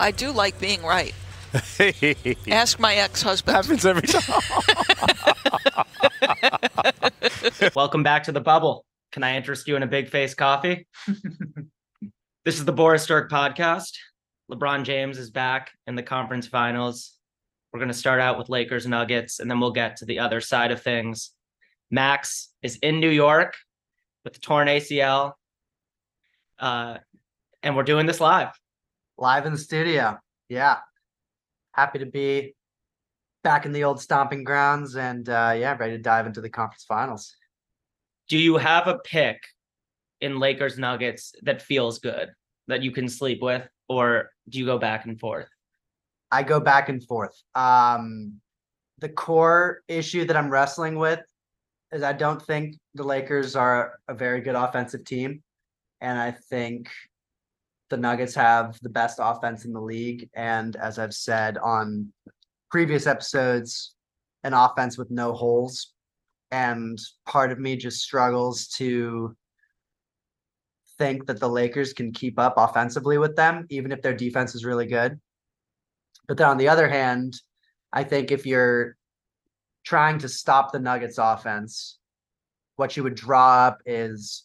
I do like being right. Ask my ex-husband. Happens every time. Welcome back to the bubble. Can I interest you in a big face coffee? this is the Boris Dirk podcast. LeBron James is back in the conference finals. We're going to start out with Lakers Nuggets, and then we'll get to the other side of things. Max is in New York with the torn ACL, uh, and we're doing this live. Live in the studio. Yeah. Happy to be back in the old stomping grounds and uh yeah, ready to dive into the conference finals. Do you have a pick in Lakers Nuggets that feels good that you can sleep with, or do you go back and forth? I go back and forth. Um the core issue that I'm wrestling with is I don't think the Lakers are a very good offensive team. And I think the Nuggets have the best offense in the league. And as I've said on previous episodes, an offense with no holes. And part of me just struggles to think that the Lakers can keep up offensively with them, even if their defense is really good. But then on the other hand, I think if you're trying to stop the Nuggets offense, what you would draw up is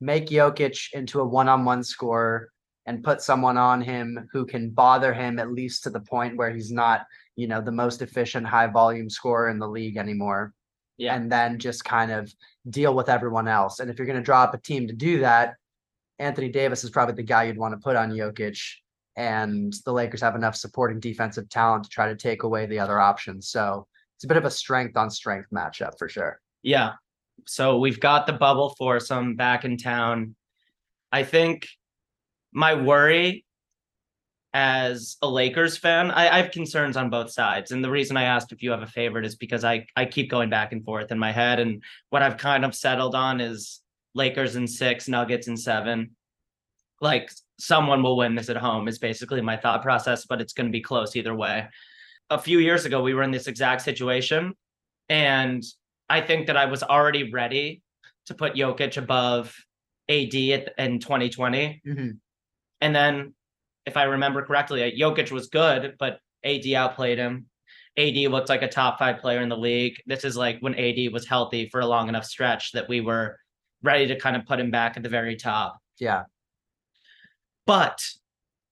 make Jokic into a one-on-one scorer and put someone on him who can bother him at least to the point where he's not, you know, the most efficient high volume scorer in the league anymore. Yeah. And then just kind of deal with everyone else. And if you're going to draw up a team to do that, Anthony Davis is probably the guy you'd want to put on Jokic. And the Lakers have enough supporting defensive talent to try to take away the other options. So it's a bit of a strength on strength matchup for sure. Yeah. So we've got the bubble foursome back in town. I think my worry as a Lakers fan, I, I have concerns on both sides. And the reason I asked if you have a favorite is because I, I keep going back and forth in my head. And what I've kind of settled on is Lakers in six, Nuggets in seven. Like someone will win this at home is basically my thought process, but it's going to be close either way. A few years ago, we were in this exact situation. And I think that I was already ready to put Jokic above AD at, in 2020. Mhm. And then, if I remember correctly, uh, Jokic was good, but AD outplayed him. AD looked like a top five player in the league. This is like when AD was healthy for a long enough stretch that we were ready to kind of put him back at the very top. Yeah. But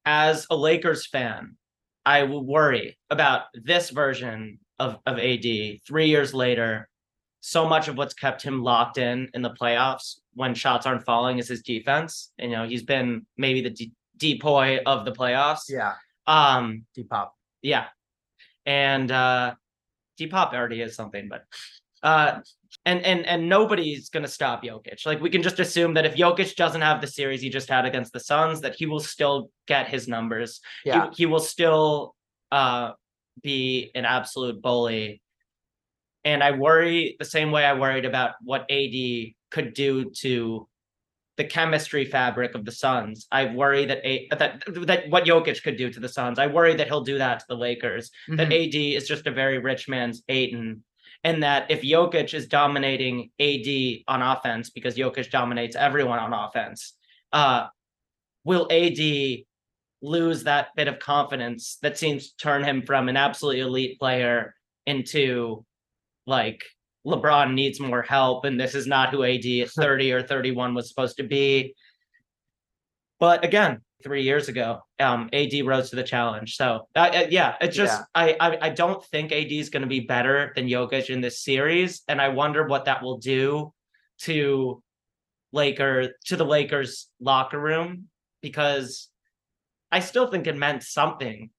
as a Lakers fan, I worry about this version of, of AD three years later. So much of what's kept him locked in in the playoffs when shots aren't falling is his defense. You know, he's been maybe the de- depoy of the playoffs. Yeah. Um, Depop. yeah. And uh Depop already is something, but uh and and and nobody's gonna stop Jokic. Like we can just assume that if Jokic doesn't have the series he just had against the Suns, that he will still get his numbers. He- Yeah. He, will still uh be an absolute bully. And I worry the same way I worried about what AD could do to the chemistry fabric of the Suns. I worry that a, that that what Jokic could do to the Suns. I worry that he'll do that to the Lakers. That Mhm. AD is just a very rich man's Ayton, and that if Jokic is dominating AD on offense because Jokic dominates everyone on offense, uh, will AD lose that bit of confidence that seems to turn him from an absolutely elite player into like LeBron needs more help and this is not who AD 30 or 31 was supposed to be. But again, three years ago, um, AD rose to the challenge. So uh, uh, yeah, it's just Yeah. I, I I don't think AD is going to be better than Jokic in this series, and I wonder what that will do to Laker to the Lakers locker room because I still think it meant something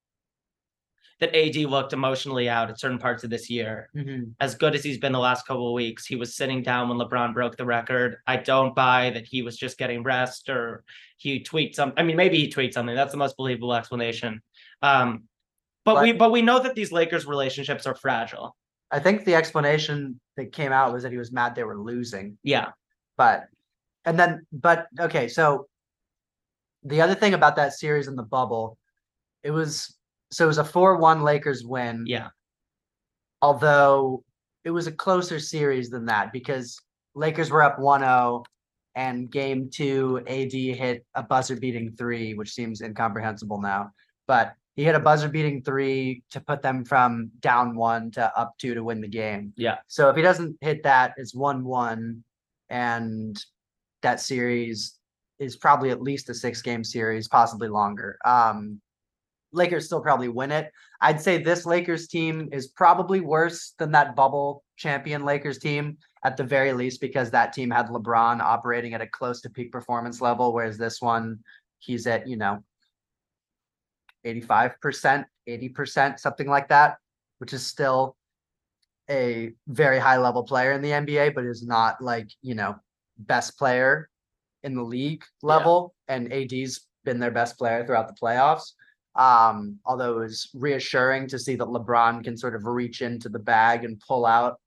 that AD looked emotionally out at certain parts of this year. Mhm. As good as he's been the last couple of weeks, he was sitting down when LeBron broke the record. I don't buy that he was just getting rest or he tweets some. I mean, maybe he tweets something. That's the most believable explanation. Um, but, But- we but we know that these Lakers relationships are fragile. I think the explanation that came out was that he was mad they were losing. Yeah. But and then but okay, so the other thing about that series in the bubble, it was so it was a 4-1 Lakers win. Yeah. Although it was a closer series than that because Lakers were up 1-0 and game 2 AD hit a buzzer beating 3, which seems incomprehensible now. but he hit a buzzer beating three to put them from down one to up two to win the game. Yeah. So if he doesn't hit that, it's one one, and that series is probably at least a six game series, possibly longer. Um, Lakers still probably win it. I'd say this Lakers team is probably worse than that bubble champion Lakers team at the very least because that team had LeBron operating at a close to peak performance level, whereas this one he's at, you know, 85%, 80%, something like that, which is still a very high level player in the NBA, but is not like, you know, best player in the league level. And AD's been their best player throughout the playoffs. Um, although it was reassuring to see that LeBron can sort of reach into the bag and pull out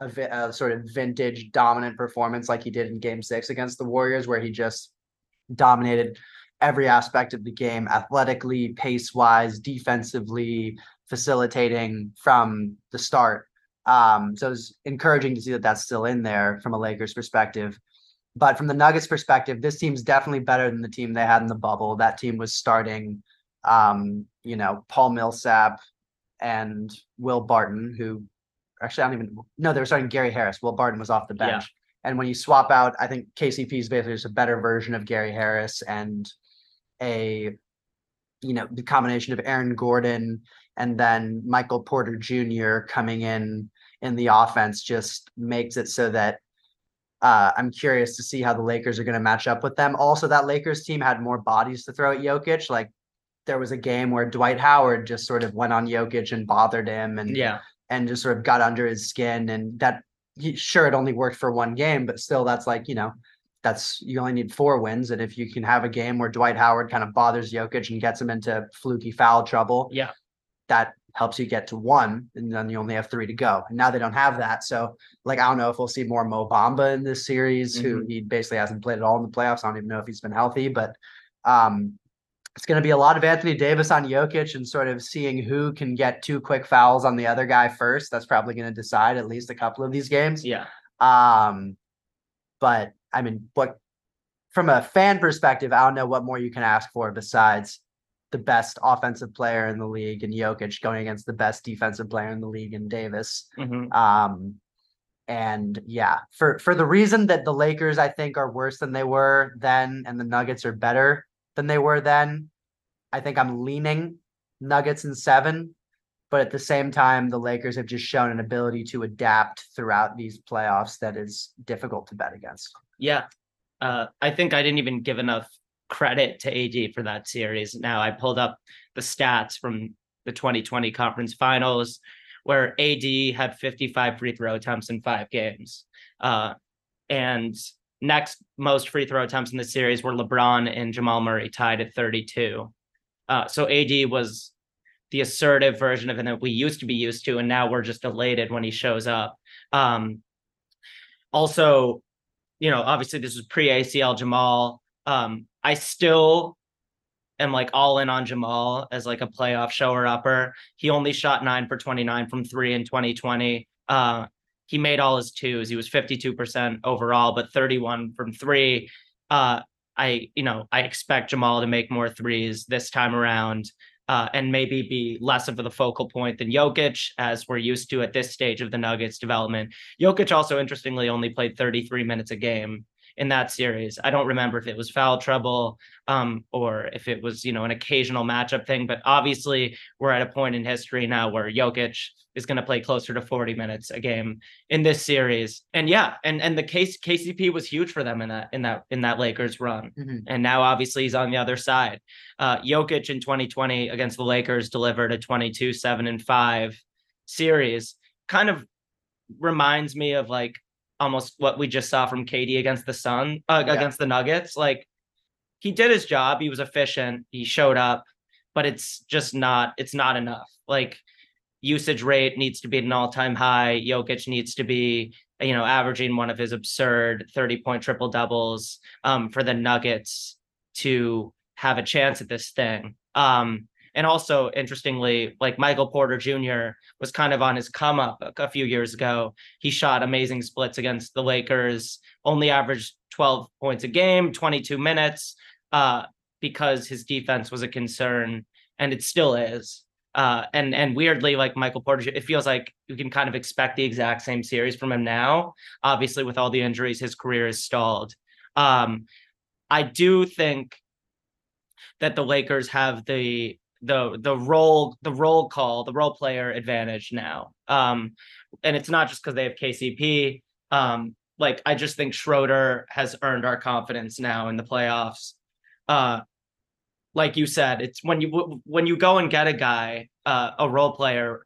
a, vi- a sort of vintage dominant performance like he did in game six against the Warriors, where he just dominated every aspect of the game athletically, pace wise, defensively, facilitating from the start. Um, so it's encouraging to see that that's still in there from a Lakers perspective. But from the Nuggets perspective, this team's definitely better than the team they had in the bubble. That team was starting, um, you know, Paul Millsap and Will Barton, who actually I don't even no, they were starting Gary Harris. Will Barton was off the Yeah. bench. And when you swap out, I think KCP is basically just a better version of Gary Harris and a, you know, the combination of Aaron Gordon and then Michael Porter Jr. coming in in the offense just makes it so that uh, I'm curious to see how the Lakers are going to match up with them. Also, that Lakers team had more bodies to throw at Jokic. Like there was a game where Dwight Howard just sort of went on Jokic and bothered him and Yeah. and just sort of got under his skin and that he, sure it only worked for one game but still that's like you know that's you only need four wins and if you can have a game where Dwight Howard kind of bothers Jokic and gets him into fluky foul trouble Yeah. that helps you get to one and then you only have three to go and now they don't have that so like I don't know if we'll see more Mo Bamba in this series who he basically hasn't played at all in the playoffs I don't even know if he's been healthy but um it's going to be a lot of Anthony Davis on Jokic and sort of seeing who can get two quick fouls on the other guy first. That's probably going to decide at least a couple of these games. Yeah. Um, but I mean, what from a fan perspective, I don't know what more you can ask for besides the best offensive player in the league and Jokic going against the best defensive player in the league and Davis. Mhm. Um, and yeah, for for the reason that the Lakers I think are worse than they were then, and the Nuggets are better than they were then. I think I'm leaning Nuggets in seven, but at the same time, the Lakers have just shown an ability to adapt throughout these playoffs that is difficult to bet against. Yeah. Uh, I think I didn't even give enough credit to AD for that series. Now I pulled up the stats from the 2020 conference finals where AD had 55 free throw attempts in five games. Uh, and next most free throw attempts in the series were LeBron and Jamal Murray tied at 32. Uh, so AD was the assertive version of him that we used to be used to, and now we're just elated when he shows up. Um, also, you know, obviously this was pre ACL Jamal. Um, I still am like all in on Jamal as like a playoff shower upper. He only shot nine for 29 from three in 2020. Uh, he made all his twos. He was 52% overall, but 31 from three. Uh, I, you know, I expect Jamal to make more threes this time around. Uh, and maybe be less of the focal point than Jokic, as we're used to at this stage of the Nuggets development. Jokic also, interestingly, only played 33 minutes a game in that series. I don't remember if it was foul trouble um, or if it was, you know, an occasional matchup thing. But obviously, we're at a point in history now where Jokic is going to play closer to 40 minutes a game in this series. And yeah, and and the case KCP was huge for them in that in that in that Lakers run. Mhm. And now obviously he's on the other side. Uh Jokic in 2020 against the Lakers delivered a 22 7 and 5 series. Kind of reminds me of like almost what we just saw from KD against the Sun uh, Yeah. against the Nuggets. Like he did his job, he was efficient, he showed up, but it's just not it's not enough. Like usage rate needs to be at an all-time high. Jokic needs to be, you know, averaging one of his absurd 30-point triple doubles um, for the Nuggets to have a chance at this thing. Um, and also, interestingly, like Michael Porter Jr. was kind of on his come up a, a few years ago. He shot amazing splits against the Lakers, only averaged 12 points a game, 22 minutes, uh, because his defense was a concern and it still is. Uh, and and weirdly, like Michael Porter, it feels like you can kind of expect the exact same series from him now. Obviously, with all the injuries, his career is stalled. Um, I do think that the Lakers have the the the role the role call the role player advantage now. Um, and it's not just because they have KCP. Um, like I just think Schroeder has earned our confidence now in the playoffs. Uh, like you said, it's when you when you go and get a guy, uh, a role player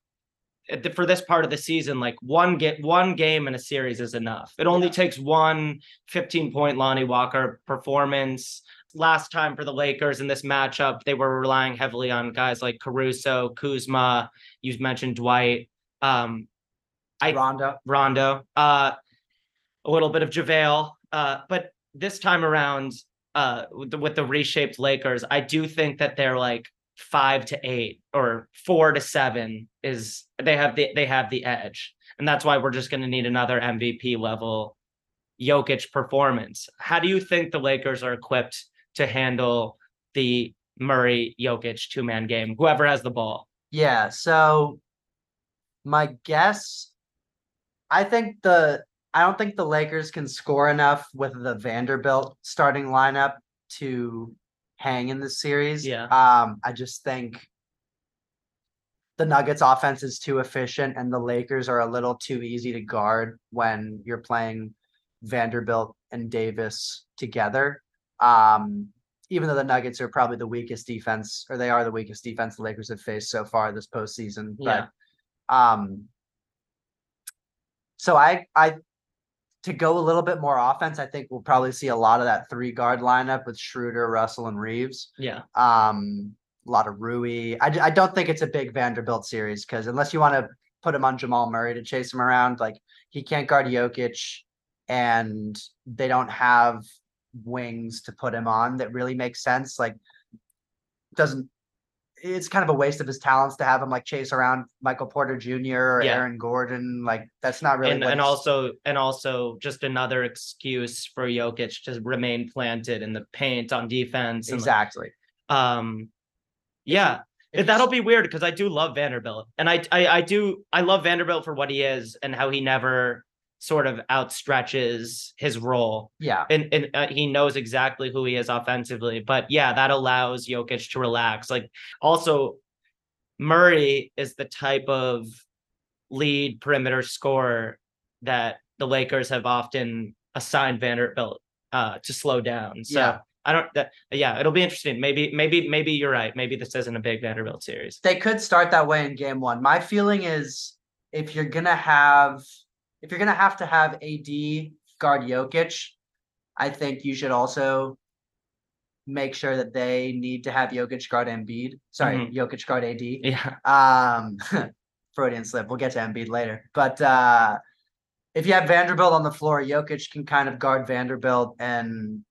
for this part of the season, like one get one game in a series is enough. It only Yeah. takes one 15 point Lonnie Walker performance. Last time for the Lakers in this matchup, they were relying heavily on guys like Caruso, Kuzma. You mentioned Dwight, um, I- Rondo. Rondo, uh, a little bit of JaVale. Uh, but this time around, uh, with the, with the reshaped Lakers, I do think that they're like five to eight or four to seven is they have the they have the edge, and that's why we're just going to need another MVP level Jokic performance. How do you think the Lakers are equipped to handle the Murray Jokic two man game? Whoever has the ball. Yeah, so my guess, I think the I don't think the Lakers can score enough with the Vanderbilt starting lineup to hang in the series. Yeah. Um, I just think the Nuggets offense is too efficient and the Lakers are a little too easy to guard when you're playing Vanderbilt and Davis together. Um, even though the Nuggets are probably the weakest defense, or they are the weakest defense the Lakers have faced so far this postseason. Yeah. But um so I I to go a little bit more offense, I think we'll probably see a lot of that three guard lineup with Schroeder, Russell, and Reaves. Yeah. Um, a lot of Rui. I, I don't think it's a big Vanderbilt series because unless you want to put him on Jamal Murray to chase him around, like he can't guard Jokic, and they don't have wings to put him on that really makes sense. Like, doesn't it's kind of a waste of his talents to have him like chase around Michael Porter Jr. or Yeah. Aaron Gordon. Like, that's not really and, and also and also just another excuse for Jokic to remain planted in the paint on defense. And like, exactly. um, yeah, If that'll you- be weird because I do love Vanderbilt, and I, I I do I love Vanderbilt for what he is and how he never sort of outstretches his role, yeah. and and uh, he knows exactly who he is offensively. But yeah, that allows Jokic to relax. Like also, Murray is the type of lead perimeter scorer that the Lakers have often assigned Vanderbilt uh, to slow down. So Yeah. I don't. That, yeah, it'll be interesting. Maybe, maybe, maybe you're right. Maybe this isn't a big Vanderbilt series. they could start that way in game one. My feeling is if you're gonna have if you're gonna have to have AD guard Jokic, I think you should also make sure that they need to have Jokic guard Embiid. Sorry, Mhm. Jokic guard AD. Yeah, Um Freudian slip. We'll get to Embiid later. But uh if you have Vanderbilt on the floor, Jokic can kind of guard Vanderbilt and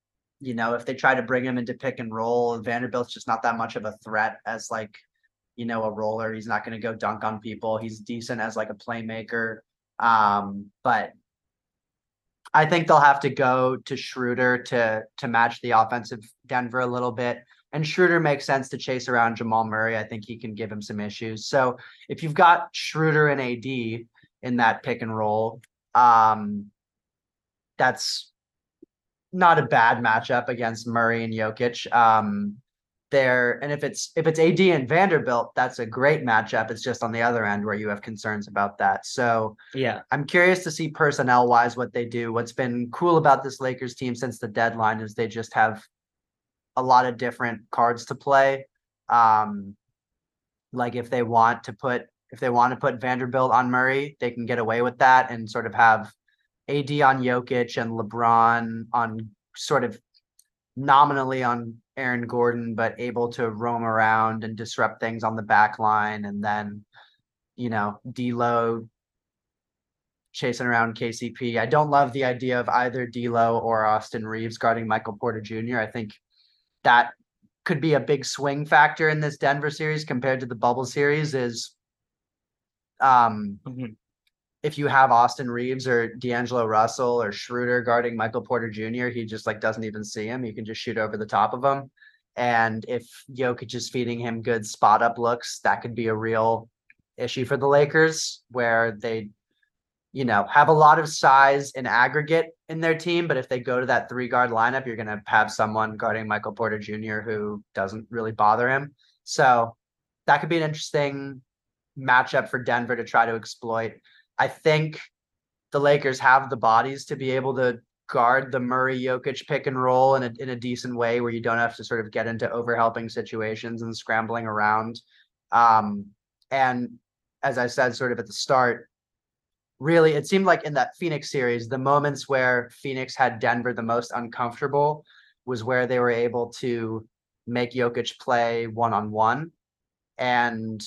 you know, if they try to bring him into pick and roll, Vanderbilt's just not that much of a threat as like, you know, a roller. He's not going to go dunk on people. He's decent as like a playmaker. Um, but I think they'll have to go to Schroeder to to match the offensive Denver a little bit. And Schroeder makes sense to chase around Jamal Murray. I think he can give him some issues. So if you've got Schroeder and AD in that pick and roll, um, that's not a bad matchup against Murray and Jokic. Um, there and if it's if it's AD and Vanderbilt, that's a great matchup. It's just on the other end where you have concerns about that. So yeah, I'm curious to see personnel wise what they do. What's been cool about this Lakers team since the deadline is they just have a lot of different cards to play. Um, like if they want to put if they want to put Vanderbilt on Murray, they can get away with that and sort of have AD on Jokic and LeBron on sort of nominally on Aaron Gordon, but able to roam around and disrupt things on the back line and then you know, D'Lo chasing around KCP. I don't love the idea of either D'Lo or Austin Reaves guarding Michael Porter Jr. I think that could be a big swing factor in this Denver series compared to the bubble series is um Mhm. If you have Austin Reaves or D'Angelo Russell or Schroeder guarding Michael Porter Jr., he just like doesn't even see him. You can just shoot over the top of him. And if Jokic is feeding him good spot up looks, that could be a real issue for the Lakers where they, you know, have a lot of size in aggregate in their team. But if they go to that three guard lineup, you're going to have someone guarding Michael Porter Jr. who doesn't really bother him. So that could be an interesting matchup for Denver to try to exploit. I think the Lakers have the bodies to be able to guard the Murray Jokic pick and roll in a in a decent way where you don't have to sort of get into overhelping situations and scrambling around. Um, and as I said, sort of at the start, really it seemed like in that Phoenix series, the moments where Phoenix had Denver the most uncomfortable was where they were able to make Jokic play one on one. And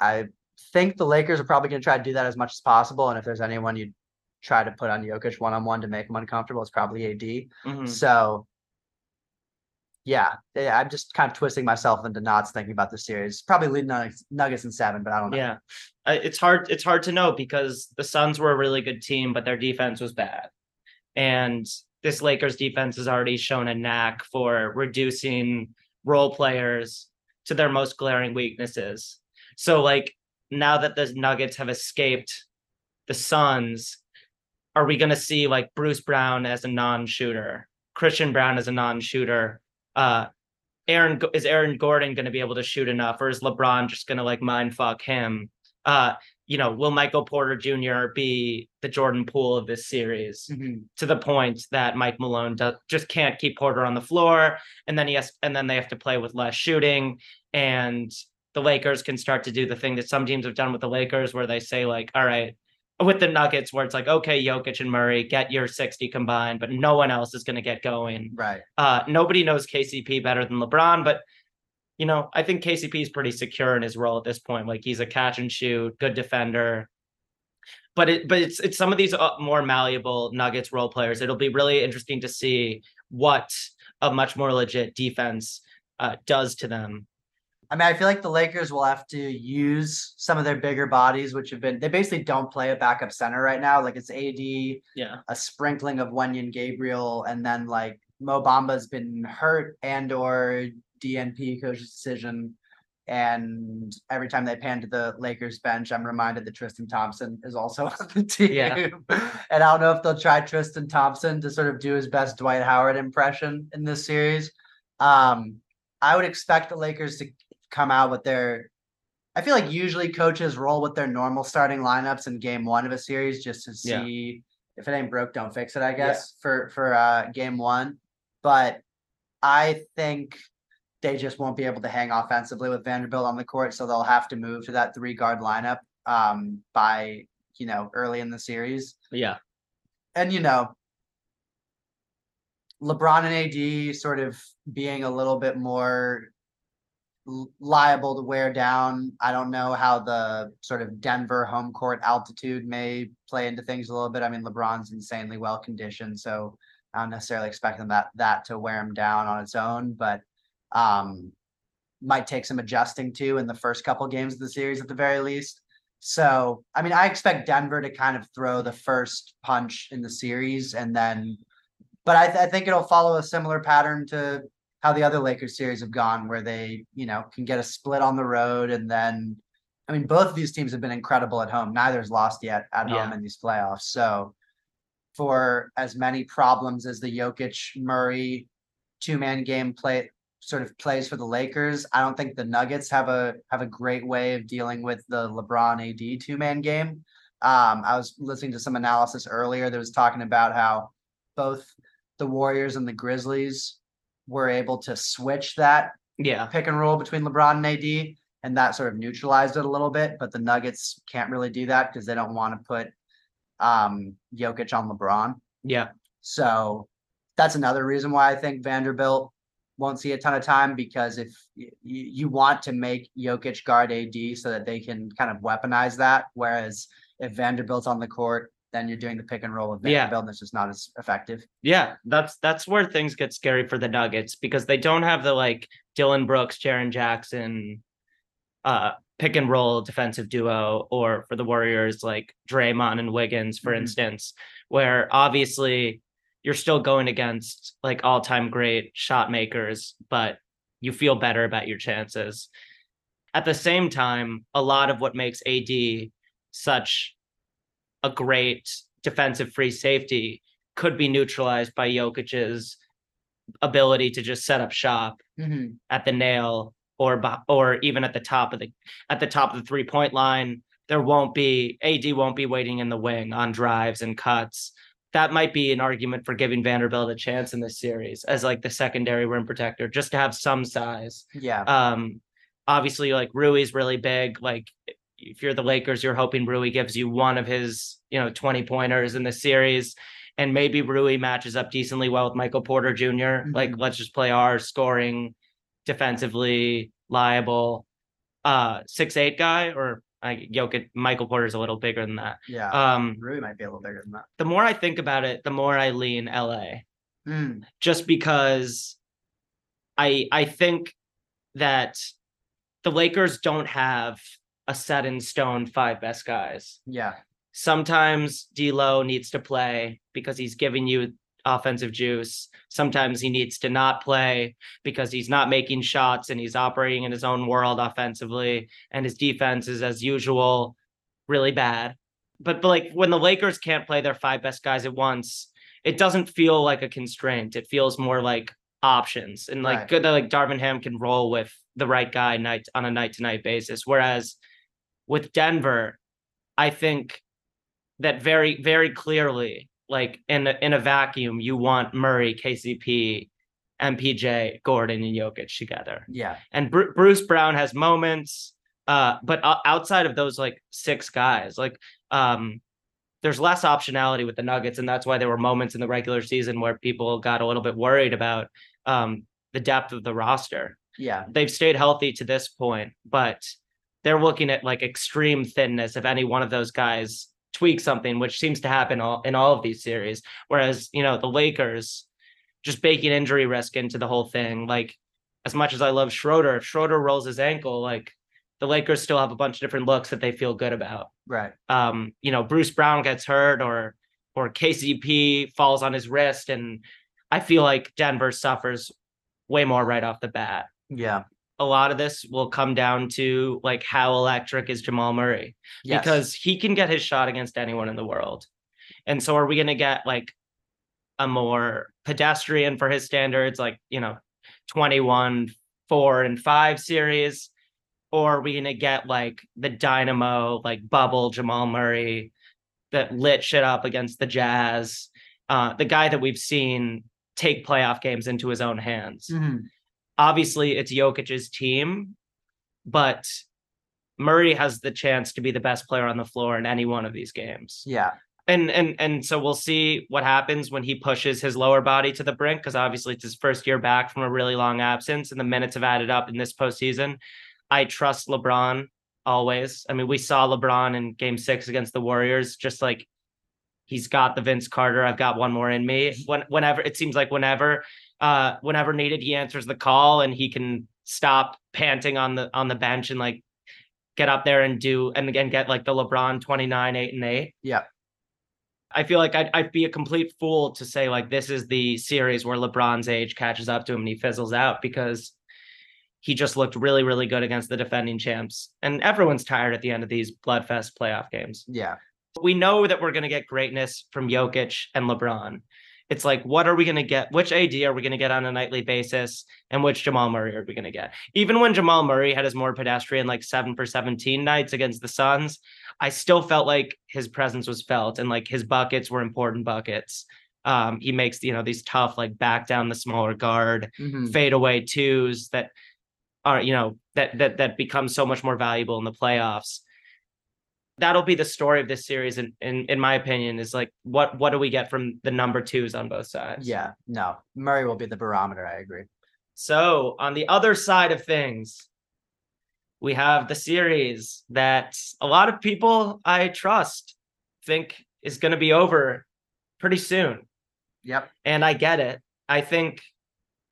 I think the Lakers are probably going to try to do that as much as possible. And if there's anyone you try to put on Jokic one on one to make him uncomfortable, it's probably AD. Mhm. So, yeah, yeah, I'm just kind of twisting myself into knots thinking about the series. Probably leading Nuggets, Nuggets in seven, but I don't know. Yeah, it's hard. It's hard to know because the Suns were a really good team, but their defense was bad, and this Lakers defense has already shown a knack for reducing role players to their most glaring weaknesses. So, like now that the Nuggets have escaped the Suns, are we going to see like Bruce Brown as a non-shooter, Christian Braun as a non-shooter? Uh, Aaron is Aaron Gordon going to be able to shoot enough, or is LeBron just going to like mind fuck him? Uh, you know, will Michael Porter Jr. be the Jordan Poole of this series Mhm. to the point that Mike Malone does, just can't keep Porter on the floor, and then he has, and then they have to play with less shooting, and the Lakers can start to do the thing that some teams have done with the Lakers, where they say like, all right, with the Nuggets, where it's like, okay, Jokic and Murray get your sixty combined, but no one else is going to get going. Right. Uh, nobody knows KCP better than LeBron, but you know, I think KCP is pretty secure in his role at this point. Like he's a catch and shoot, good defender. But it, but it's it's some of these uh, more malleable Nuggets role players. It'll be really interesting to see what a much more legit defense uh, does to them. I mean, I feel like the Lakers will have to use some of their bigger bodies, which have been they basically don't play a backup center right now. Like it's AD, Yeah, a sprinkling of Wenyen Gabriel, and then like Mo Bamba's been hurt and or DNP coach's decision. And every time they pan to the Lakers bench, I'm reminded that Tristan Thompson is also on the team. Yeah. and I don't know if they'll try Tristan Thompson to sort of do his best Dwight Howard impression in this series. Um, I would expect the Lakers to come out with their I feel like usually coaches roll with their normal starting lineups in game one of a series just to Yeah. see if it ain't broke, don't fix it, I guess, for for uh game one. But I think they just won't be able to hang offensively with Vanderbilt on the court, so they'll have to move to that three guard lineup um by you know early in the series yeah, and you know, LeBron and AD sort of being a little bit more liable to wear down. I don't know how the sort of Denver home court altitude may play into things a little bit. I mean, LeBron's insanely well conditioned, so I don't necessarily expect them that that to wear him down on its own, but um might take some adjusting to in the first couple games of the series at the very least. So, I mean, I expect Denver to kind of throw the first punch in the series and then, but I, th- I think it'll follow a similar pattern to how the other Lakers series have gone, where they, you know, can get a split on the road. And then, I mean, both of these teams have been incredible at home. Neither's lost yet at home in these playoffs. So, for as many problems as the Jokic Murray two man game play sort of plays for the Lakers. I don't think the Nuggets have a have a great way of dealing with the LeBron AD two man game. Um, I was listening to some analysis earlier that was talking about how both the Warriors and the Grizzlies were able to switch that yeah, pick and roll between LeBron and AD, and that sort of neutralized it a little bit. But the Nuggets can't really do that because they don't want to put um Jokic on LeBron. yeah, So that's another reason why I think Vanderbilt won't see a ton of time because if y- you, you want to make Jokic guard AD so that they can kind of weaponize that, whereas if Vanderbilt's on the court, then you're doing the pick and roll with Yeah. And it's just not as effective. yeah. That's that's where things get scary for the Nuggets because they don't have the like Dillon Brooks, Jaren Jackson, uh, pick and roll defensive duo, or for the Warriors like Draymond and Wiggins, for Mhm. instance, where obviously you're still going against like all-time great shot makers, but you feel better about your chances. At the same time, a lot of what makes AD such a great defensive free safety could be neutralized by Jokic's ability to just set up shop Mhm. at the nail or or even at the top of the at the top of the three point line. There won't be AD won't be waiting in the wing on drives and cuts. That might be an argument for giving Vanderbilt a chance in this series as like the secondary rim protector, just to have some size. Yeah. Um, obviously, like Rui's really big. Like if you're the Lakers, you're hoping Rui gives you one of his, you know, 20 pointers in the series. And maybe Rui matches up decently well with Michael Porter junior Like, Mhm. let's just play our scoring, defensively liable, uh, six eight guy, or I Jokic, Michael Porter's a little bigger than that. yeah. Um, Rui might be a little bigger than that. the more I think about it, the more I lean LA Mm, just because I I think that the Lakers don't have a set in stone five best guys. yeah. Sometimes D'Lo needs to play because he's giving you offensive juice. Sometimes he needs to not play because he's not making shots and he's operating in his own world offensively and his defense is as usual really bad. But, but like when the Lakers can't play their five best guys at once, it doesn't feel like a constraint. It feels more like options and like Right. good that like Darvin Ham can roll with the right guy night on a night to night basis. Whereas with Denver, I think that very very clearly like in a, in a vacuum you want Murray, KCP, MPJ, Gordon and Jokic together. Yeah. And Bru- Bruce Brown has moments uh but o- outside of those like six guys like um there's less optionality with the Nuggets and that's why there were moments in the regular season where people got a little bit worried about um the depth of the roster Yeah. they've stayed healthy to this point, but they're looking at like extreme thinness if any one of those guys tweak something, which seems to happen all, in all of these series. Whereas, you know, the Lakers just baking injury risk into the whole thing. Like, as much as I love Schroeder, if Schroeder rolls his ankle, like the Lakers still have a bunch of different looks that they feel good about. Right. Um, you know, Bruce Brown gets hurt or or KCP falls on his wrist, and I feel like Denver suffers way more right off the bat Yeah. A lot of this will come down to like how electric is Jamal Murray Yes. because he can get his shot against anyone in the world. And so are we going to get like a more pedestrian for his standards like, you know, 21 4 and 5 series or are we going to get like the dynamo like bubble Jamal Murray that lit shit up against the Jazz, uh the guy that we've seen take playoff games into his own hands Mhm. Obviously it's Jokic's team, but Murray has the chance to be the best player on the floor in any one of these games. Yeah. And and and so we'll see what happens when he pushes his lower body to the brink because obviously it's his first year back from a really long absence and the minutes have added up in this postseason. I trust LeBron always. I mean, we saw LeBron in game 6 against the Warriors just like he's got the Vince Carter, I've got one more in me. When whenever it seems like whenever uh whenever needed he answers the call and he can stop panting on the on the bench and like get up there and do and again get like the LeBron 29 8 and 8. Yeah. I feel like I'd, I'd be a complete fool to say like this is the series where LeBron's age catches up to him and he fizzles out because he just looked really really good against the defending champs and everyone's tired at the end of these bloodfest playoff games Yeah. we know that we're going to get greatness from Jokic and LeBron. It's like, what are we going to get? Which AD are we going to get on a nightly basis? And which Jamal Murray are we going to get? Even when Jamal Murray had his more pedestrian, like seven for 17 nights against the Suns, I still felt like his presence was felt and like his buckets were important buckets. Um, he makes, you know, these tough, like back down the smaller guard, Mhm. fadeaway twos that are, you know, that that that becomes so much more valuable in the playoffs that'll be the story of this series in, in in my opinion is like what what do we get from the number twos on both sides Yeah. No. Murray will be the barometer. I agree. so on the other side of things we have the series that a lot of people i trust think is going to be over pretty soon Yep. and i get it i think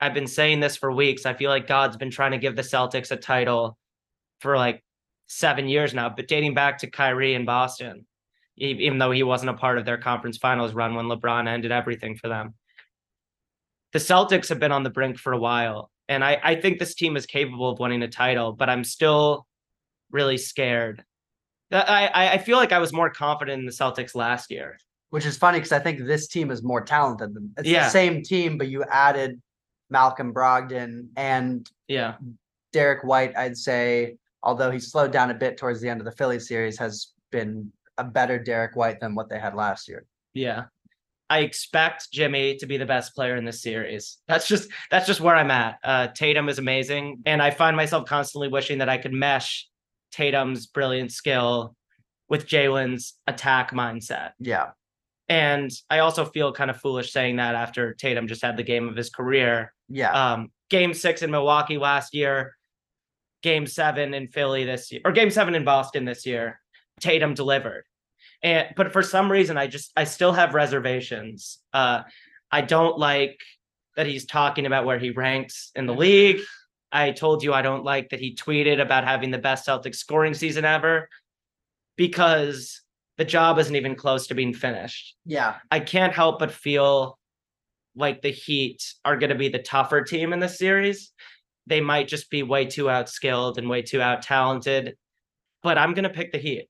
i've been saying this for weeks i feel like god's been trying to give the celtics a title for like seven years now but dating back to kyrie in boston even though he wasn't a part of their conference finals run when lebron ended everything for them the Celtics have been on the brink for a while. And I, I think this team is capable of winning a title, but I'm still really scared. I, I, I feel like I was more confident in the Celtics last year. Which is funny because I think this team is more talented than it's Yeah. the same team, but you added Malcolm Brogdon and Yeah. Derrick White, I'd say, although he slowed down a bit towards the end of the Philly series, has been a better Derrick White than what they had last year. Yeah. I expect Jimmy to be the best player in this series. That's just that's just where I'm at. Uh Tatum is amazing. And I find myself constantly wishing that I could mesh Tatum's brilliant skill with Jaylen's attack mindset. Yeah. And I also feel kind of foolish saying that after Tatum just had the game of his career. Yeah. Um, game six in Milwaukee last year, game seven in Philly this year, or game seven in Boston this year. Tatum delivered. And but for some reason, I just I still have reservations. Uh, I don't like that he's talking about where he ranks in the league. I told you I don't like that he tweeted about having the best Celtics scoring season ever because the job isn't even close to being finished. yeah. I can't help but feel like the Heat are going to be the tougher team in this series. They might just be way too outskilled and way too out talented. But I'm going to pick the Heat.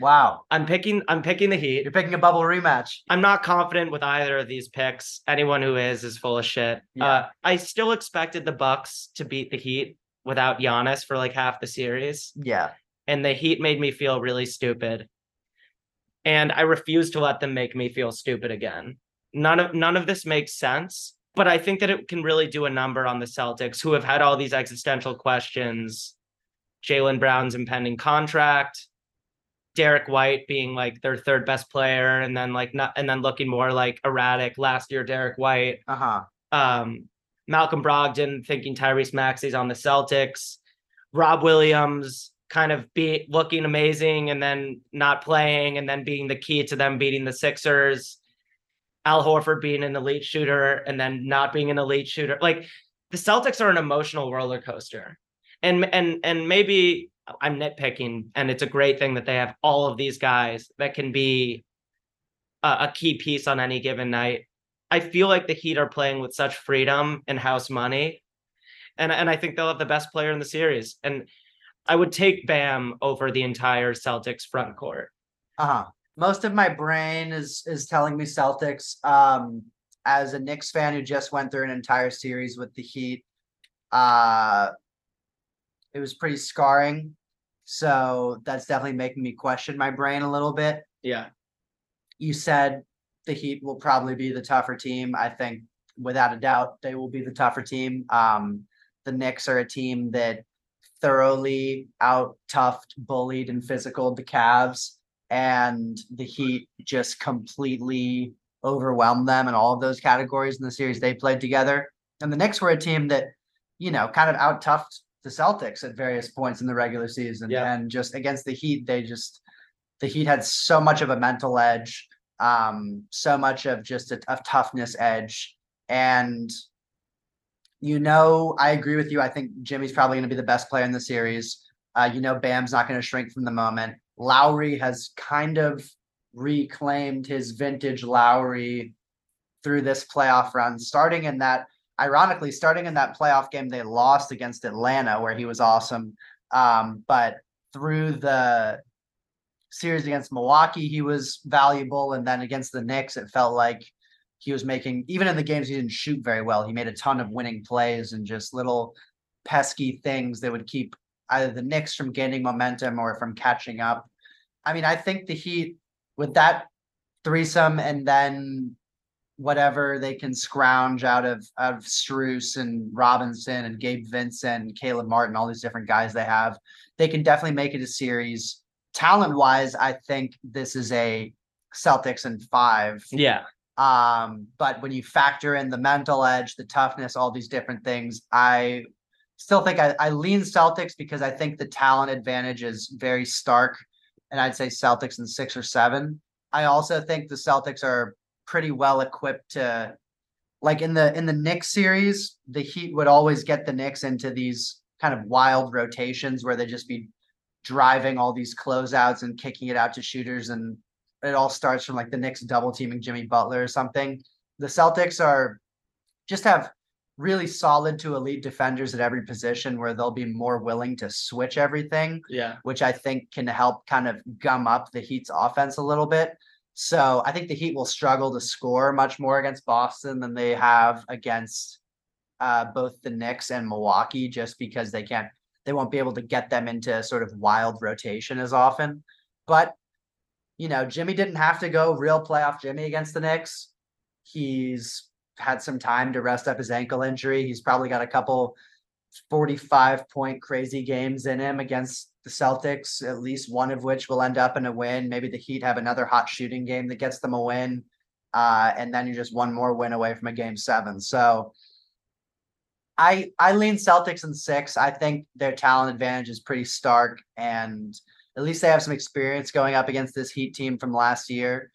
Wow. I'm picking I'm picking the Heat. You're picking a bubble rematch. I'm not confident with either of these picks. Anyone who is is full of shit. Yeah. Uh, I still expected the Bucks to beat the Heat without Giannis for like half the series, Yeah. and the Heat made me feel really stupid. And I refuse to let them make me feel stupid again. None of none of this makes sense, but I think that it can really do a number on the Celtics, who have had all these existential questions. Jaylen Brown's impending contract, Derrick White being like their third best player, and then like not, and then looking more like erratic last year. Derrick White, Uh-huh. um, Malcolm Brogdon thinking Tyrese Maxey's on the Celtics, Rob Williams kind of be looking amazing and then not playing and then being the key to them beating the Sixers. Al Horford being an elite shooter and then not being an elite shooter. Like the Celtics are an emotional roller coaster. And and and maybe I'm nitpicking and it's a great thing that they have all of these guys that can be a, a key piece on any given night. I feel like the Heat are playing with such freedom and house money. And, and I think they'll have the best player in the series. And I would take Bam over the entire Celtics front court. Uh-huh. Most of my brain is is telling me Celtics. Um, as a Knicks fan who just went through an entire series with the Heat, uh, it was pretty scarring. So that's definitely making me question my brain a little bit. Yeah. You said the Heat will probably be the tougher team. I think without a doubt they will be the tougher team. Um, the Knicks are a team that thoroughly out toughed, bullied, and physical the Cavs, and the Heat just completely overwhelmed them in all of those categories in the series they played together. And the Knicks were a team that, you know, kind of out toughed the Celtics at various points in the regular season. Yeah. And just against the Heat, they just the Heat had so much of a mental edge, um, so much of just a, a toughness edge. And you know, I agree with you. I think Jimmy's probably going to be the best player in the series. Uh, you know, Bam's not going to shrink from the moment. Lowry has kind of reclaimed his vintage Lowry through this playoff run, starting in that, ironically, starting in that playoff game they lost against Atlanta, where he was awesome. Um, but through the series against Milwaukee, he was valuable. And then against the Knicks, it felt like he was making, even in the games he didn't shoot very well, he made a ton of winning plays and just little pesky things that would keep either the Knicks from gaining momentum or from catching up. I mean, I think the Heat with that threesome and then whatever they can scrounge out of out of Strus and Robinson and Gabe Vincent and Caleb Martin, all these different guys they have, they can definitely make it a series. Talent wise, I think this is a Celtics and five. Yeah. Um, but when you factor in the mental edge, the toughness, all these different things, I still think I, I lean Celtics because I think the talent advantage is very stark. And I'd say Celtics in six or seven. I also think the Celtics are pretty well equipped to like in the in the Knicks series, the Heat would always get the Knicks into these kind of wild rotations where they just be driving all these closeouts and kicking it out to shooters and it all starts from like the Knicks double teaming Jimmy Butler or something. The Celtics are just have really solid to elite defenders at every position where they'll be more willing to switch everything, Yeah. which I think can help kind of gum up the Heat's offense a little bit. So I think the Heat will struggle to score much more against Boston than they have against uh, both the Knicks and Milwaukee, just because they can't, they won't be able to get them into sort of wild rotation as often. But you know, Jimmy didn't have to go real playoff Jimmy against the Knicks. He's had some time to rest up his ankle injury. He's probably got a couple 45 point crazy games in him against the Celtics, at least one of which will end up in a win. Maybe the Heat have another hot shooting game that gets them a win. Uh, and then you're just one more win away from a game seven. So I I lean Celtics in six. I think their talent advantage is pretty stark, and at least they have some experience going up against this Heat team from last year.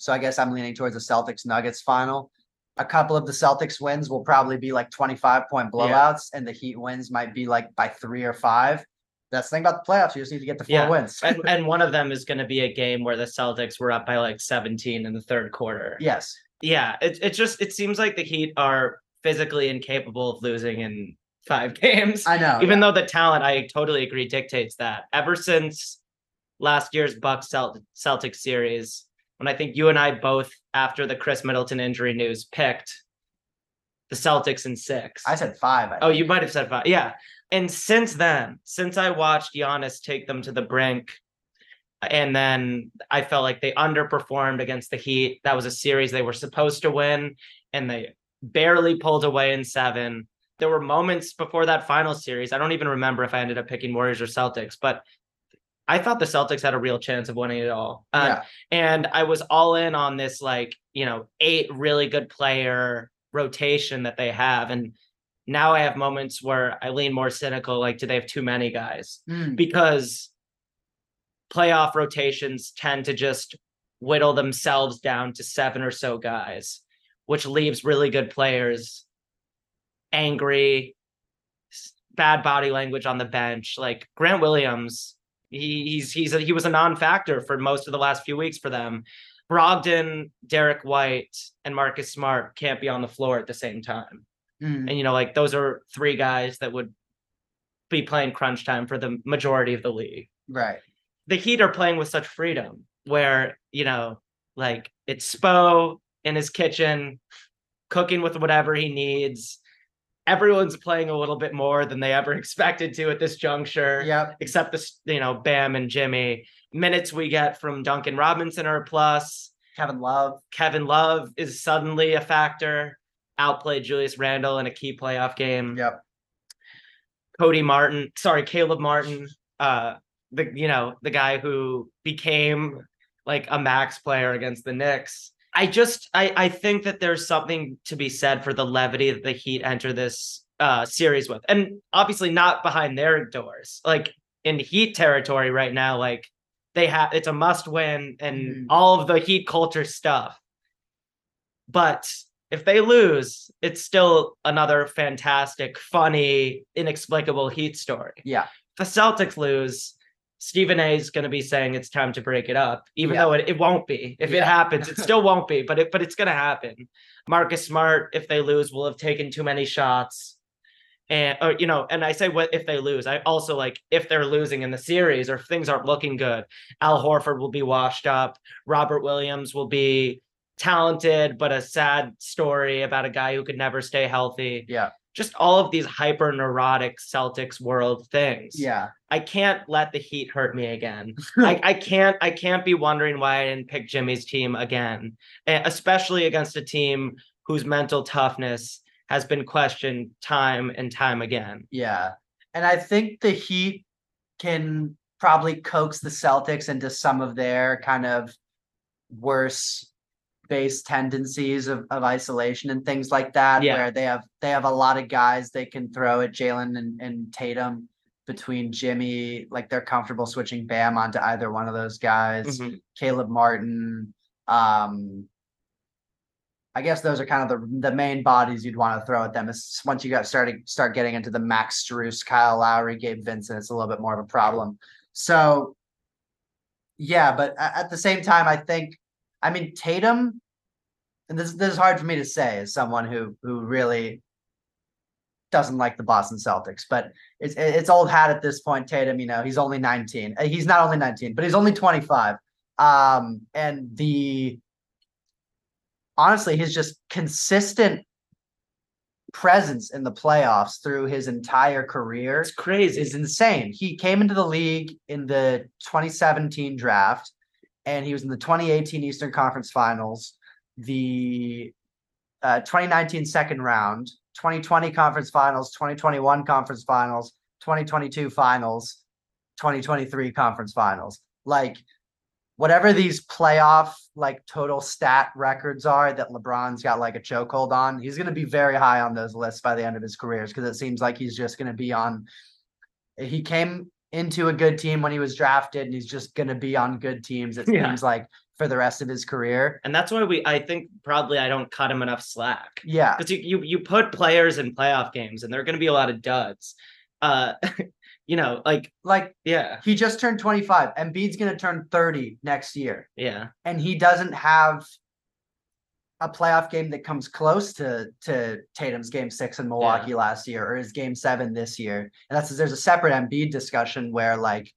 So I guess I'm leaning towards the Celtics Nuggets final. A couple of the Celtics wins will probably be like 25 point blowouts, and the Heat wins might be like by three or five. That's the thing about the playoffs. You just need to get the four Yeah. wins. and, and one of them is going to be a game where the Celtics were up by like 17 in the third quarter. yes. Yeah, it it just it seems like the Heat are physically incapable of losing in five games. I know. Even though the talent, I totally agree, dictates that. Ever since last year's Bucks Celt- Celtics series, when I think you and I both, after the Khris Middleton injury news, picked the Celtics in six. I said five. I Oh, you might have said five. Yeah. And since then, since I watched Giannis take them to the brink, and then I felt like they underperformed against the Heat. That was a series they were supposed to win, and they barely pulled away in seven. There were moments before that final series. I don't even remember if I ended up picking Warriors or Celtics, but I thought the Celtics had a real chance of winning it all. Uh, yeah. and I was all in on this like you know eight really good player rotation that they have, and now I have moments where I lean more cynical, like do they have too many guys? Mm, Because playoff rotations tend to just whittle themselves down to seven or so guys, which leaves really good players angry, bad body language on the bench. Like Grant Williams, he, he's he's a, he was a non-factor for most of the last few weeks for them. Brogdon, Derrick White, and Marcus Smart can't be on the floor at the same time. mm, And you know, like those are three guys that would be playing crunch time for the majority of the league. right. The Heat are playing with such freedom where, you know, like it's Spo in his kitchen, cooking with whatever he needs. Everyone's playing a little bit more than they ever expected to at this juncture Yep. except this, you know, Bam and Jimmy. Minutes we get from Duncan Robinson are a plus. Kevin Love. Kevin Love is suddenly a factor. Outplayed Julius Randle in a key playoff game. Yep. Cody Martin, sorry, Caleb Martin, uh, the you know the guy who became like a max player against the Knicks. I just I I think that there's something to be said for the levity that the Heat enter this uh series with, and obviously not behind their doors. Like in Heat territory right now, like they have it's a must win and Mhm. all of the Heat culture stuff. But if they lose, it's still another fantastic, funny, inexplicable Heat story. Yeah. If the Celtics lose, Stephen A is going to be saying it's time to break it up, even Yeah. though it, it won't be. If it happens, it still won't be, but it but it's going to happen. Marcus Smart, if they lose, will have taken too many shots. And or you know, and I say what if they lose. I also like if they're losing in the series or if things aren't looking good, Al Horford will be washed up. Robert Williams will be talented, but a sad story about a guy who could never stay healthy. Yeah. Just all of these hyper neurotic Celtics world things. Yeah. I can't let the Heat hurt me again. I, I can't I can't be wondering why I didn't pick Jimmy's team again, eh, especially against a team whose mental toughness has been questioned time and time again. Yeah. And I think the Heat can probably coax the Celtics into some of their kind of worse base tendencies of, of isolation and things like that. Yeah. Where they have they have a lot of guys they can throw at Jaylen and, and Tatum between Jimmy, like they're comfortable switching Bam onto either one of those guys. Mhm. Caleb Martin. Um, I guess those are kind of the the main bodies you'd want to throw at them. Is once you got starting start getting into the Max Strus, Kyle Lowry, Gabe Vincent, it's a little bit more of a problem. So, yeah, but at the same time, I think, I mean, Tatum, and this this is hard for me to say as someone who who really doesn't like the Boston Celtics, but it's it's old hat at this point. Tatum, you know, he's only 19. Uh, He's not only 19, but he's only 25. Um, and the honestly, his just consistent presence in the playoffs through his entire career It's crazy. is insane. He came into the league in the 2017 draft, and he was in the 2018 Eastern Conference Finals, the uh, 2019 second round, 2020 Conference Finals, 2021 Conference Finals, 2022 Finals, 2023 Conference Finals. Like whatever these playoff like total stat records are that LeBron's got like a chokehold on, he's going to be very high on those lists by the end of his careers because it seems like he's just going to be on. He came into a good team when he was drafted, and he's just going to be on good teams. It Yeah. seems like for the rest of his career. and that's why we I think probably I don't cut him enough slack. Yeah, Because you, you you put players in playoff games and there are gonna be a lot of duds. Uh you know, like like yeah, he just turned 25. Embiid's going to turn 30 next year. yeah. and he doesn't have a playoff game that comes close to to Tatum's game six in Milwaukee last year or his game seven this year. And that's there's a separate Embiid discussion where like,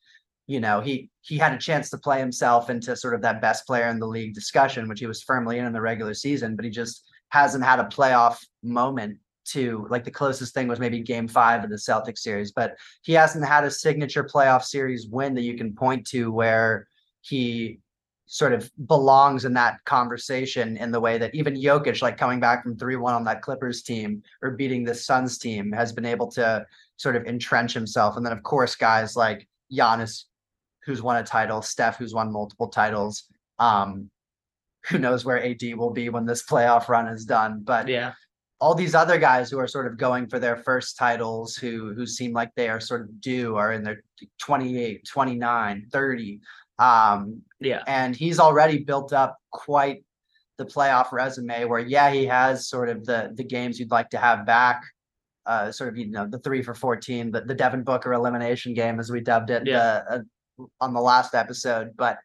you know, he he had a chance to play himself into sort of that best player in the league discussion, which he was firmly in in the regular season, but he just hasn't had a playoff moment to like the closest thing was maybe game five of the Celtics series, but he hasn't had a signature playoff series win that you can point to where he sort of belongs in that conversation in the way that even Jokic, like coming back from 3 1 on that Clippers team or beating the Suns team, has been able to sort of entrench himself. And then, of course, guys like Giannis, who's won a title, Steph, who's won multiple titles. Um, who knows where AD will be when this playoff run is done? But Yeah. all these other guys who are sort of going for their first titles who who seem like they are sort of due are in their 28 29 30 um Yeah. and he's already built up quite the playoff resume where yeah he has sort of the the games you'd like to have back uh sort of you know the 3 for 14 the, the Devin Booker elimination game as we dubbed it Yeah. uh, uh, on the last episode but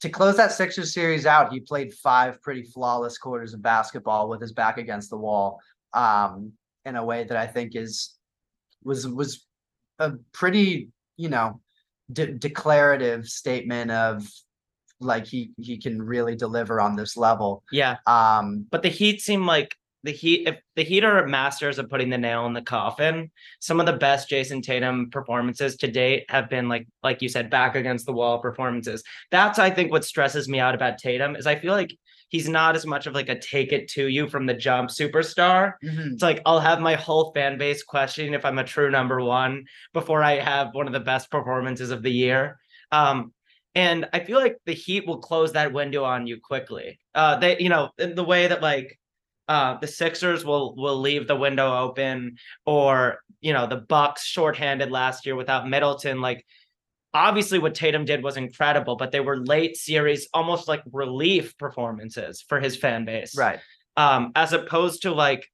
to close that Sixers series out, he played five pretty flawless quarters of basketball with his back against the wall, um, in a way that I think is was was a pretty you know de- declarative statement of like he he can really deliver on this level. Yeah. Um, But the Heat seem like the Heat if the Heat are masters of putting the nail in the coffin. Some of the best Jayson Tatum performances to date have been like like you said back against the wall performances. That's I think what stresses me out about Tatum is I feel like he's not as much of like a take it to you from the jump superstar. It's like I'll have my whole fan base questioning if I'm a true number one before I have one of the best performances of the year. Um, and I feel like the Heat will close that window on you quickly. Uh, they, you know, in the way that like uh, the Sixers will will leave the window open, or you know, the Bucks shorthanded last year without Middleton. Like, obviously, what Tatum did was incredible, but they were late series, almost like relief performances for his fan base right. um, as opposed to like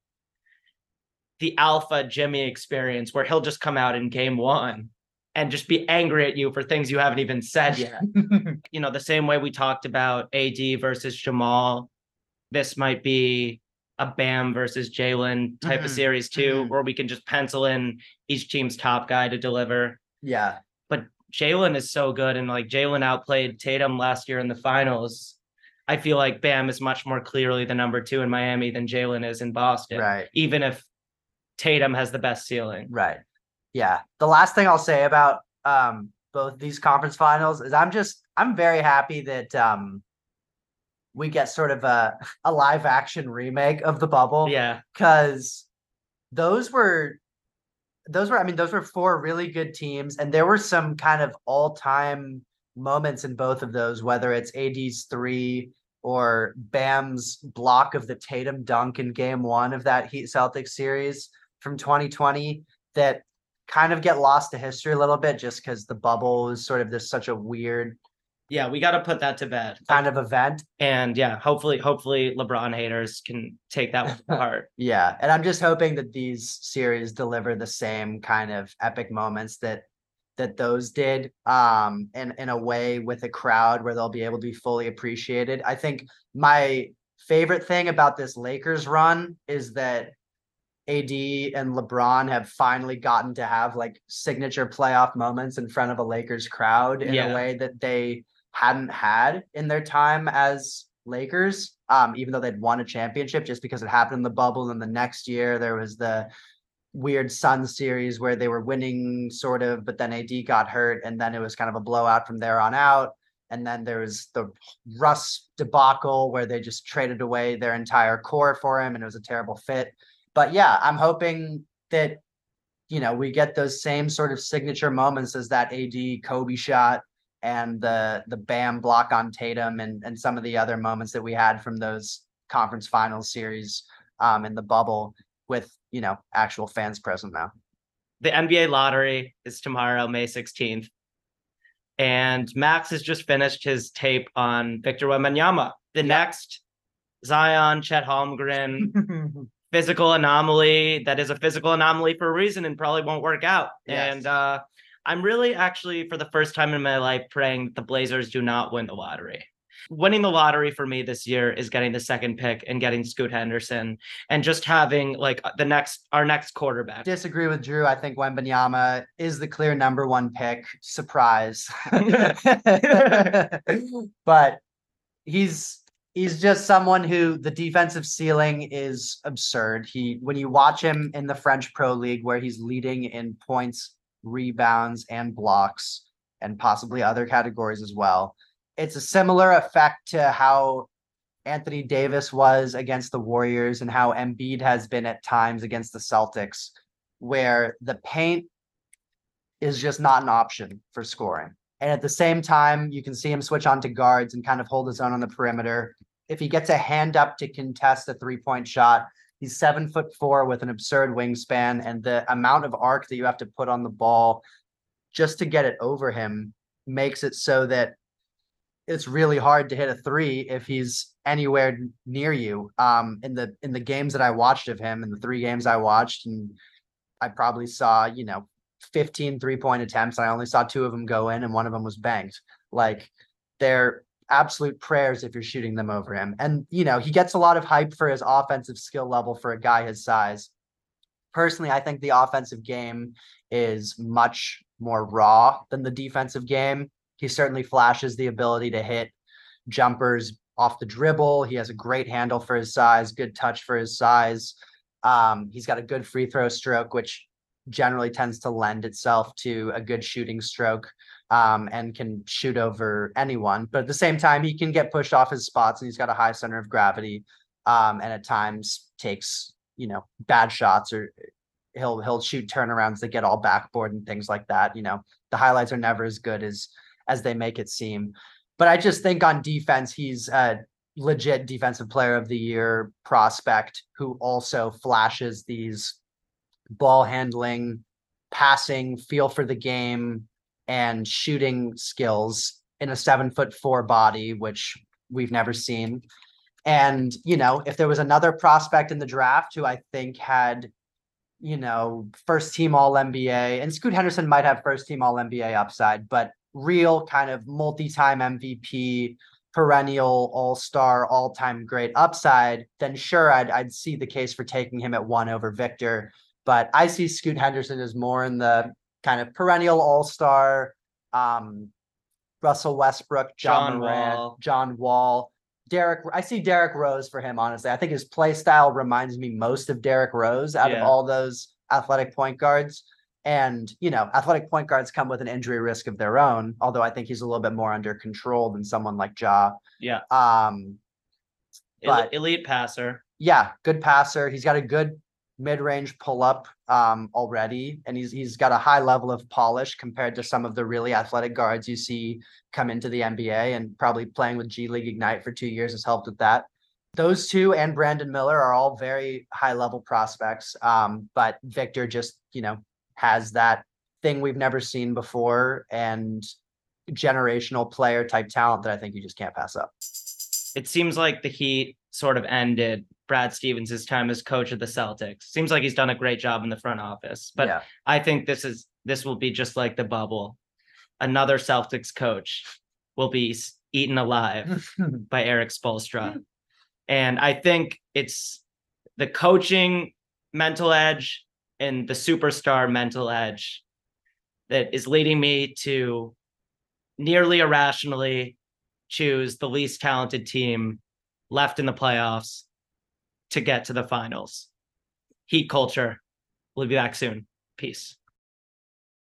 the alpha Jimmy experience where he'll just come out in game one and just be angry at you for things you haven't even said yet. you know, the same way we talked about AD versus Jamal, this might be a Bam versus Jaylen type Mhm, of series too, mhm. where we can just pencil in each team's top guy to deliver. yeah. Jaylen is so good, and like Jaylen outplayed Tatum last year in the finals. I feel like Bam is much more clearly the number two in Miami than Jaylen is in Boston. Right. Even if Tatum has the best ceiling. Right. Yeah. The last thing I'll say about um both these conference finals is I'm just I'm very happy that um we get sort of a a live action remake of the bubble Yeah. because those were those were I mean those were four really good teams and there were some kind of all-time moments in both of those whether it's AD's 3 or Bam's block of the Tatum dunk in game 1 of that Heat Celtics series from 2020 that kind of get lost to history a little bit just cuz the bubble is sort of this such a weird Yeah, we got to put that to bed. kind of event And yeah, hopefully, hopefully LeBron haters can take that apart. Yeah, and I'm just hoping that these series deliver the same kind of epic moments that that those did um in in a way with a crowd where they'll be able to be fully appreciated. I think my favorite thing about this Lakers run is that AD and LeBron have finally gotten to have like signature playoff moments in front of a Lakers crowd in Yeah. a way that they hadn't had in their time as Lakers. Um, even though they'd won a championship just because it happened in the bubble. And the next year there was the weird Sun series where they were winning sort of, but then AD got hurt, and then it was kind of a blowout from there on out. And then there was the Russ debacle where they just traded away their entire core for him, and it was a terrible fit. But yeah, I'm hoping that you know we get those same sort of signature moments as that AD Kobe shot and the the Bam block on Tatum and and some of the other moments that we had from those conference finals series um in the bubble with you know actual fans present now. the NBA lottery is tomorrow, May 16th. And Max has just finished his tape on Victor Wembanyama. The Yeah. next Zion, Chet Holmgren, physical anomaly that is a physical anomaly for a reason and probably won't work out. Yes. And uh, I'm really actually, for the first time in my life, praying that the Blazers do not win the lottery. Winning the lottery for me this year is getting the second pick and getting Scoot Henderson and just having like the next our next quarterback. Disagree with Drew. I think Wembanyama is the clear number one pick. Surprise. but he's he's just someone who the defensive ceiling is absurd. He when you watch him in the French Pro League where he's leading in points, rebounds, and blocks, and possibly other categories as well. It's a similar effect to how Anthony Davis was against the Warriors and how Embiid has been at times against the Celtics, where the paint is just not an option for scoring. And at the same time, you can see him switch on to guards and kind of hold his own on the perimeter. If he gets a hand up to contest a three point shot, he's seven foot four with an absurd wingspan, and the amount of arc that you have to put on the ball just to get it over him makes it so that it's really hard to hit a three if he's anywhere near you. Um, in the in the games that I watched of him, in the three games I watched, and I probably saw you know 15 three point attempts. I only saw two of them go in, and one of them was banked. Like they're absolute prayers if you're shooting them over him. And you know he gets a lot of hype for his offensive skill level for a guy his size. Personally, I think the offensive game is much more raw than the defensive game. He certainly flashes the ability to hit jumpers off the dribble. He has a great handle for his size, good touch for his size. Um, he's got a good free throw stroke, which generally tends to lend itself to a good shooting stroke um, and can shoot over anyone. But at the same time, he can get pushed off his spots and he's got a high center of gravity um, and at times takes, you know, bad shots or he'll he'll shoot turnarounds that get all backboard and things like that. You know, the highlights are never as good as as they make it seem. But I just think on defense, he's a legit defensive player of the year prospect who also flashes these ball handling, passing, feel for the game, and shooting skills in a seven foot four body, which we've never seen. And, you know, if there was another prospect in the draft who I think had, you know, first team all NBA, and Scoot Henderson might have first team all NBA upside, but real kind of multi time MVP, perennial all star, all time great upside, then sure, I'd, I'd see the case for taking him at one over Victor. But I see Scoot Henderson as more in the kind of perennial all star, um, Russell Westbrook, John, John Morant, Wall. John Wall. Derek, I see Derrick Rose for him, honestly. I think his play style reminds me most of Derrick Rose out of all those athletic point guards. And, you know, athletic point guards come with an injury risk of their own, although I think he's a little bit more under control than someone like Ja. Yeah. Um, But- elite passer. yeah, good passer. He's got a good mid-range pull-up um already, and he's he's got a high level of polish compared to some of the really athletic guards you see come into the NBA, and probably playing with G League Ignite for two years has helped with that. Those two and Brandon Miller are all very high-level prospects. Um, but Victor just, you know, has that thing we've never seen before and generational player type talent that I think you just can't pass up. It seems like the Heat sort of ended Brad Stevens' time as coach of the Celtics. Seems like he's done a great job in the front office, but yeah. I think this is this will be just like the bubble. Another Celtics coach will be eaten alive by Erik Spoelstra. And I think it's the coaching mental edge and the superstar mental edge that is leading me to nearly irrationally choose the least talented team left in the playoffs to get to the finals. Heat culture. We'll be back soon. Peace.